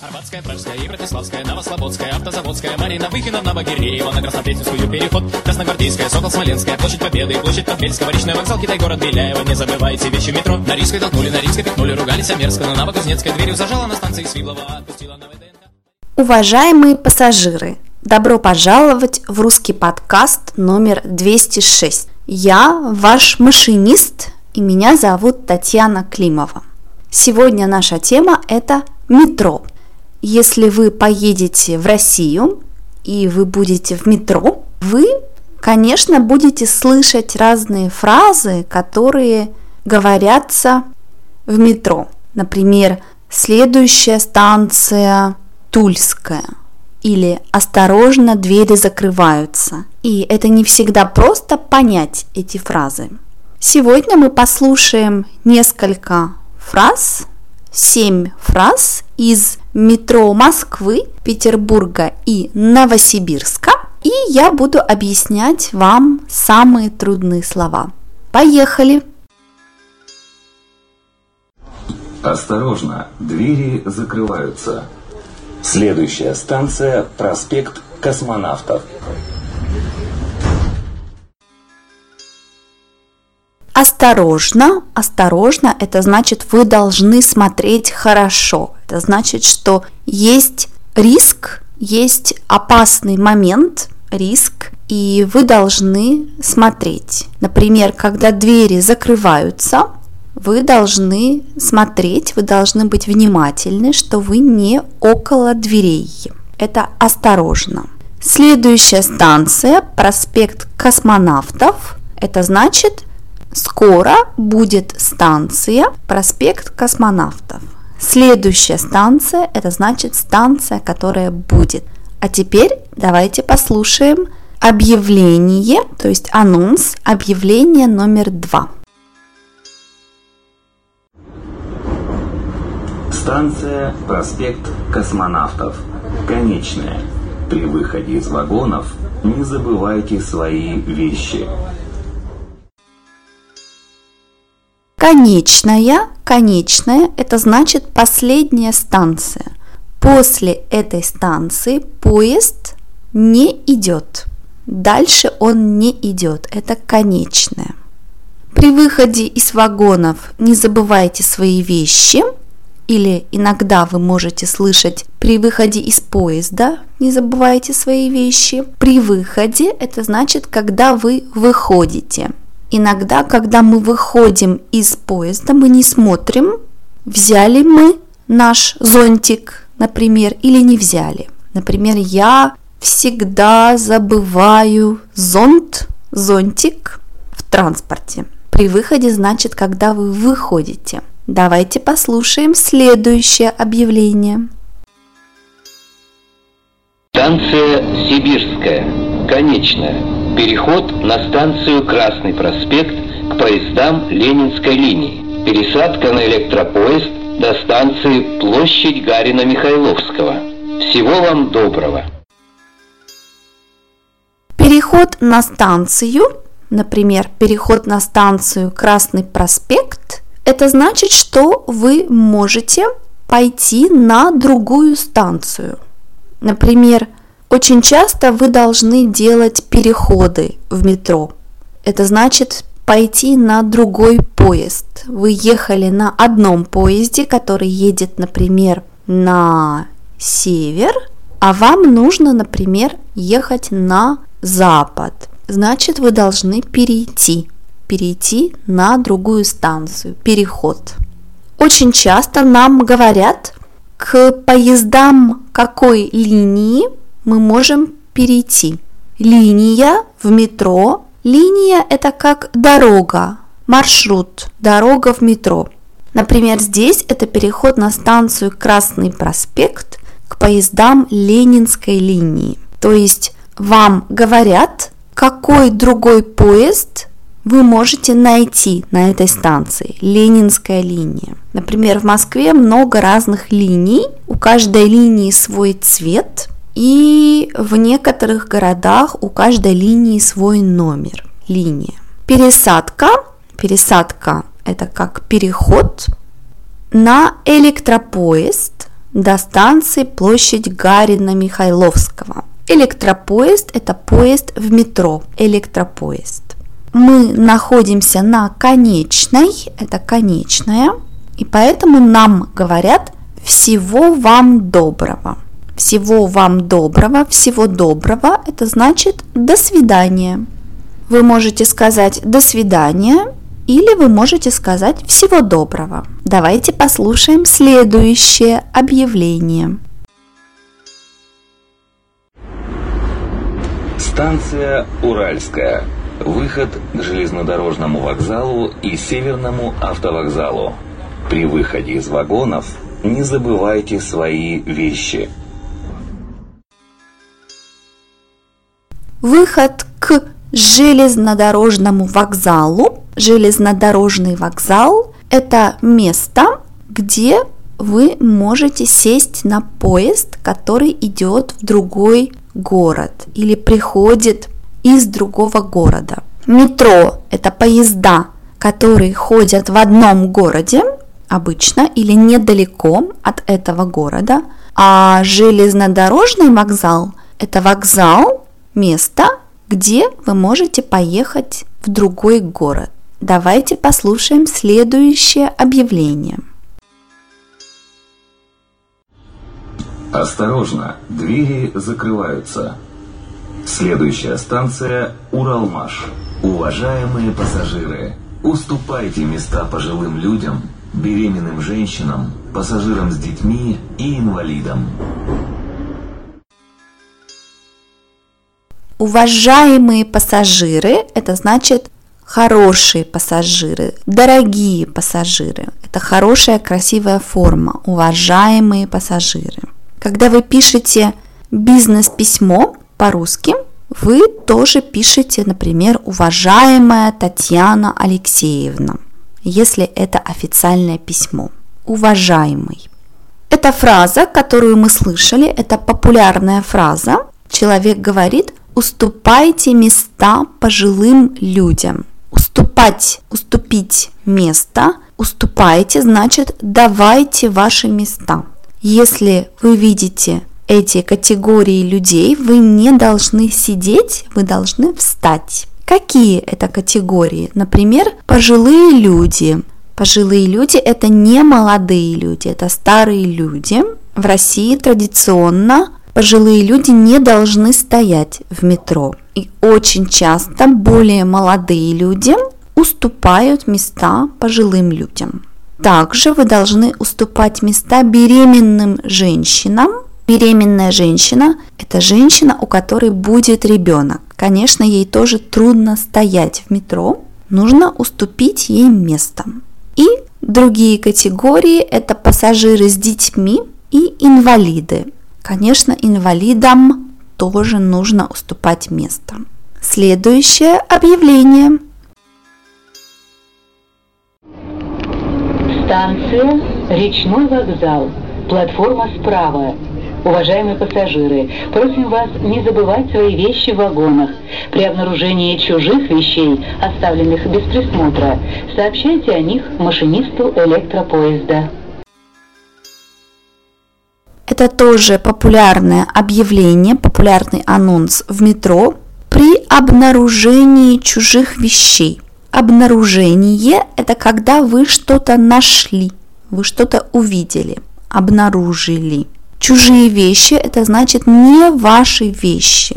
Арбатская, Пражская и Братиславская, Новослободская, Автозаводская, Марина Выхина, Новогиреева, на Краснопресненскую переход, Красногвардейская, Сокол, Смоленская, Площадь Победы, Площадь Подбельского, Речной вокзал, Китай, город Беляева, не забывайте вещи метро. На Рижской толкнули, на Рижской пихнули, ругались Амерска, на Новокузнецкой дверью зажала на станции Свиблова, отпустила на ВДНХ. Уважаемые пассажиры, добро пожаловать в русский подкаст номер 206. Я ваш машинист, и меня зовут Татьяна Климова. Сегодня наша тема – это метро. Если вы поедете в Россию и вы будете в метро, вы, конечно, будете слышать разные фразы, которые говорятся в метро. Например, следующая станция Тульская или осторожно, двери закрываются. И это не всегда просто понять эти фразы. Сегодня мы послушаем несколько фраз, семь фраз из метро Москвы, Петербурга и Новосибирска. И я буду объяснять вам самые трудные слова. Поехали! Осторожно, двери закрываются. Следующая станция – проспект Космонавтов. Осторожно, осторожно, это значит вы должны смотреть хорошо. Это значит, что есть риск, есть опасный момент, риск, и вы должны смотреть. Например, когда двери закрываются, вы должны смотреть, вы должны быть внимательны, что вы не около дверей. Это осторожно. Следующая станция – проспект космонавтов. Это значит, скоро будет станция проспект космонавтов. Следующая станция – это значит станция, которая будет. А теперь давайте послушаем объявление, то есть анонс, объявление номер два. Станция проспект Космонавтов. Конечная. При выходе из вагонов не забывайте свои вещи. Конечная, конечная – это значит последняя станция. После этой станции поезд не идет. Дальше он не идет. Это конечная. При выходе из вагонов не забывайте свои вещи. Или иногда вы можете слышать при выходе из поезда не забывайте свои вещи. При выходе это значит, когда вы выходите. Иногда, когда мы выходим из поезда, мы не смотрим, взяли мы наш зонтик, например, или не взяли. Например, я всегда забываю зонт, зонтик в транспорте. При выходе значит, когда вы выходите. Давайте послушаем следующее объявление. Станция Сибирская, конечная. Переход на станцию Красный проспект к поездам Ленинской линии. Пересадка на электропоезд до станции Площадь Гарина Михайловского. Всего вам доброго. Переход на станцию, например, переход на станцию Красный проспект, это значит, что вы можете пойти на другую станцию. Например, очень часто вы должны делать переходы в метро. Это значит пойти на другой поезд. Вы ехали на одном поезде, который едет, например, на север, а вам нужно, например, ехать на запад. Значит, вы должны перейти, перейти на другую станцию, переход. Очень часто нам говорят, к поездам какой линии мы можем перейти. Линия в метро. Линия – это как дорога, маршрут, дорога в метро. Например, здесь это переход на станцию Красный проспект к поездам Ленинской линии. То есть вам говорят, какой другой поезд вы можете найти на этой станции. Ленинская линия. Например, в Москве много разных линий. У каждой линии свой цвет – и в некоторых городах у каждой линии свой номер, линия. Пересадка, пересадка это как переход на электропоезд, до станции площадь Гарина Михайловского. Электропоезд – это поезд в метро, электропоезд. Мы находимся на конечной, это конечная, и поэтому нам говорят «всего вам доброго». Всего вам доброго, всего доброго – это значит «до свидания». Вы можете сказать «до свидания» или вы можете сказать «всего доброго». Давайте послушаем следующее объявление. Станция Уральская. Выход к железнодорожному вокзалу и Северному автовокзалу. При выходе из вагонов не забывайте свои вещи. Выход к железнодорожному вокзалу. Железнодорожный вокзал – это место, где вы можете сесть на поезд, который идет в другой город или приходит из другого города. Метро – это поезда, которые ходят в одном городе обычно или недалеко от этого города, а железнодорожный вокзал – это вокзал, место, где вы можете поехать в другой город. Давайте послушаем следующее объявление. Осторожно, двери закрываются. Следующая станция Уралмаш. Уважаемые пассажиры, уступайте места пожилым людям, беременным женщинам, пассажирам с детьми и инвалидам. Уважаемые пассажиры – это значит хорошие пассажиры, дорогие пассажиры. Это хорошая, красивая форма. Уважаемые пассажиры. Когда вы пишете бизнес-письмо по-русски, вы тоже пишете, например, уважаемая Татьяна Алексеевна, если это официальное письмо. Уважаемый. Это фраза, которую мы слышали, это популярная фраза. Человек говорит, уступайте места пожилым людям. Уступать, уступить место, уступайте, значит давайте ваши места. Если вы видите эти категории людей, вы не должны сидеть, вы должны встать. Какие это категории? Например, пожилые люди. Пожилые люди – это не молодые люди, это старые люди. В России традиционно пожилые люди не должны стоять в метро. И очень часто более молодые люди уступают места пожилым людям. Также вы должны уступать места беременным женщинам. Беременная женщина – это женщина, у которой будет ребенок. Конечно, ей тоже трудно стоять в метро, нужно уступить ей место. И другие категории – это пассажиры с детьми и инвалиды. Конечно, инвалидам тоже нужно уступать место. Следующее объявление – Станция «Речной вокзал». Платформа справа. Уважаемые пассажиры, просим вас не забывать свои вещи в вагонах. При обнаружении чужих вещей, оставленных без присмотра, сообщайте о них машинисту электропоезда. Это тоже популярное объявление, популярный анонс в метро при обнаружении чужих вещей – Обнаружение – это когда вы что-то нашли, вы что-то увидели, обнаружили. Чужие вещи – это значит не ваши вещи.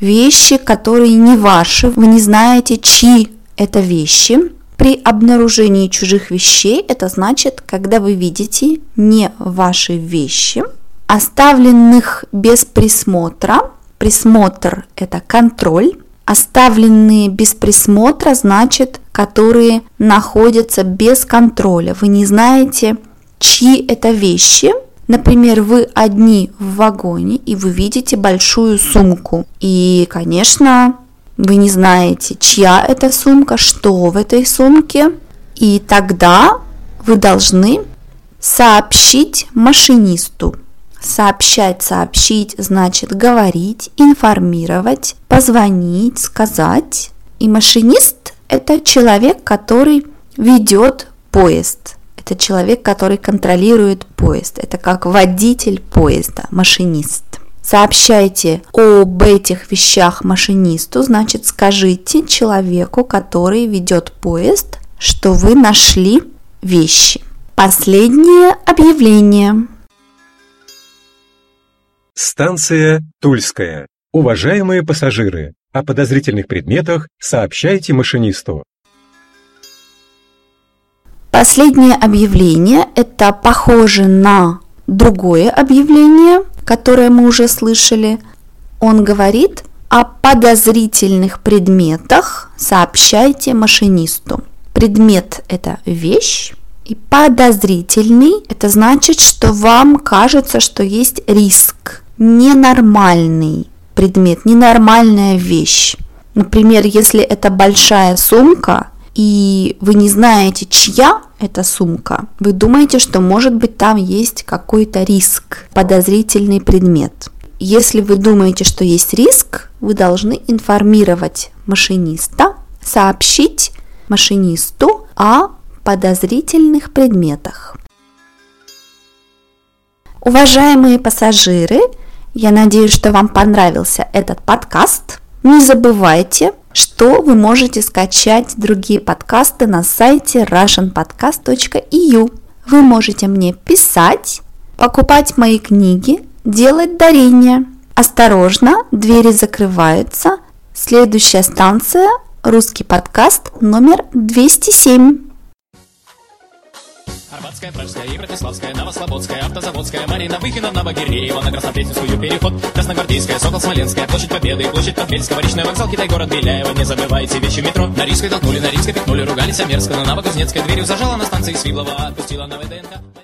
Вещи, которые не ваши, вы не знаете, чьи это вещи. При обнаружении чужих вещей это значит, когда вы видите не ваши вещи, оставленных без присмотра. Присмотр – это контроль, Оставленные без присмотра значит, которые находятся без контроля. Вы не знаете, чьи это вещи. Например, вы одни в вагоне и вы видите большую сумку. И, конечно, вы не знаете, чья это сумка, что в этой сумке. И тогда вы должны сообщить машинисту Сообщать, сообщить значит говорить, информировать, позвонить, сказать. И машинист – это человек, который ведет поезд. Это человек, который контролирует поезд. Это как водитель поезда, машинист. Сообщайте об этих вещах машинисту, значит скажите человеку, который ведет поезд, что вы нашли вещи. Последнее объявление. Станция Тульская. Уважаемые пассажиры, о подозрительных предметах сообщайте машинисту. Последнее объявление – это похоже на другое объявление, которое мы уже слышали. Он говорит о подозрительных предметах сообщайте машинисту. Предмет – это вещь, и подозрительный – это значит, что вам кажется, что есть риск, ненормальный предмет, ненормальная вещь. Например, если это большая сумка, и вы не знаете, чья эта сумка, вы думаете, что может быть там есть какой-то риск, подозрительный предмет. Если вы думаете, что есть риск, вы должны информировать машиниста, сообщить машинисту о подозрительных предметах. Уважаемые пассажиры, я надеюсь, что вам понравился этот подкаст. Не забывайте, что вы можете скачать другие подкасты на сайте russianpodcast.eu. Вы можете мне писать, покупать мои книги, делать дарения. Осторожно, двери закрываются. Следующая станция – русский подкаст номер 207. Арбатская, Пражская и Братиславская, Новослободская, Автозаводская, Марина Выхина, Новогиреева, на Краснопресненскую переход, Красногвардейская, Сокол Смоленская, Площадь Победы, Площадь Подбельского, Речной вокзал, Китай, город Беляева, не забывайте вещи метро. На Рижской толкнули, на Рижской пикнули, ругались, а мерзко, на Новокузнецкой дверью зажала на станции Свиблова, отпустила на ВДНХ.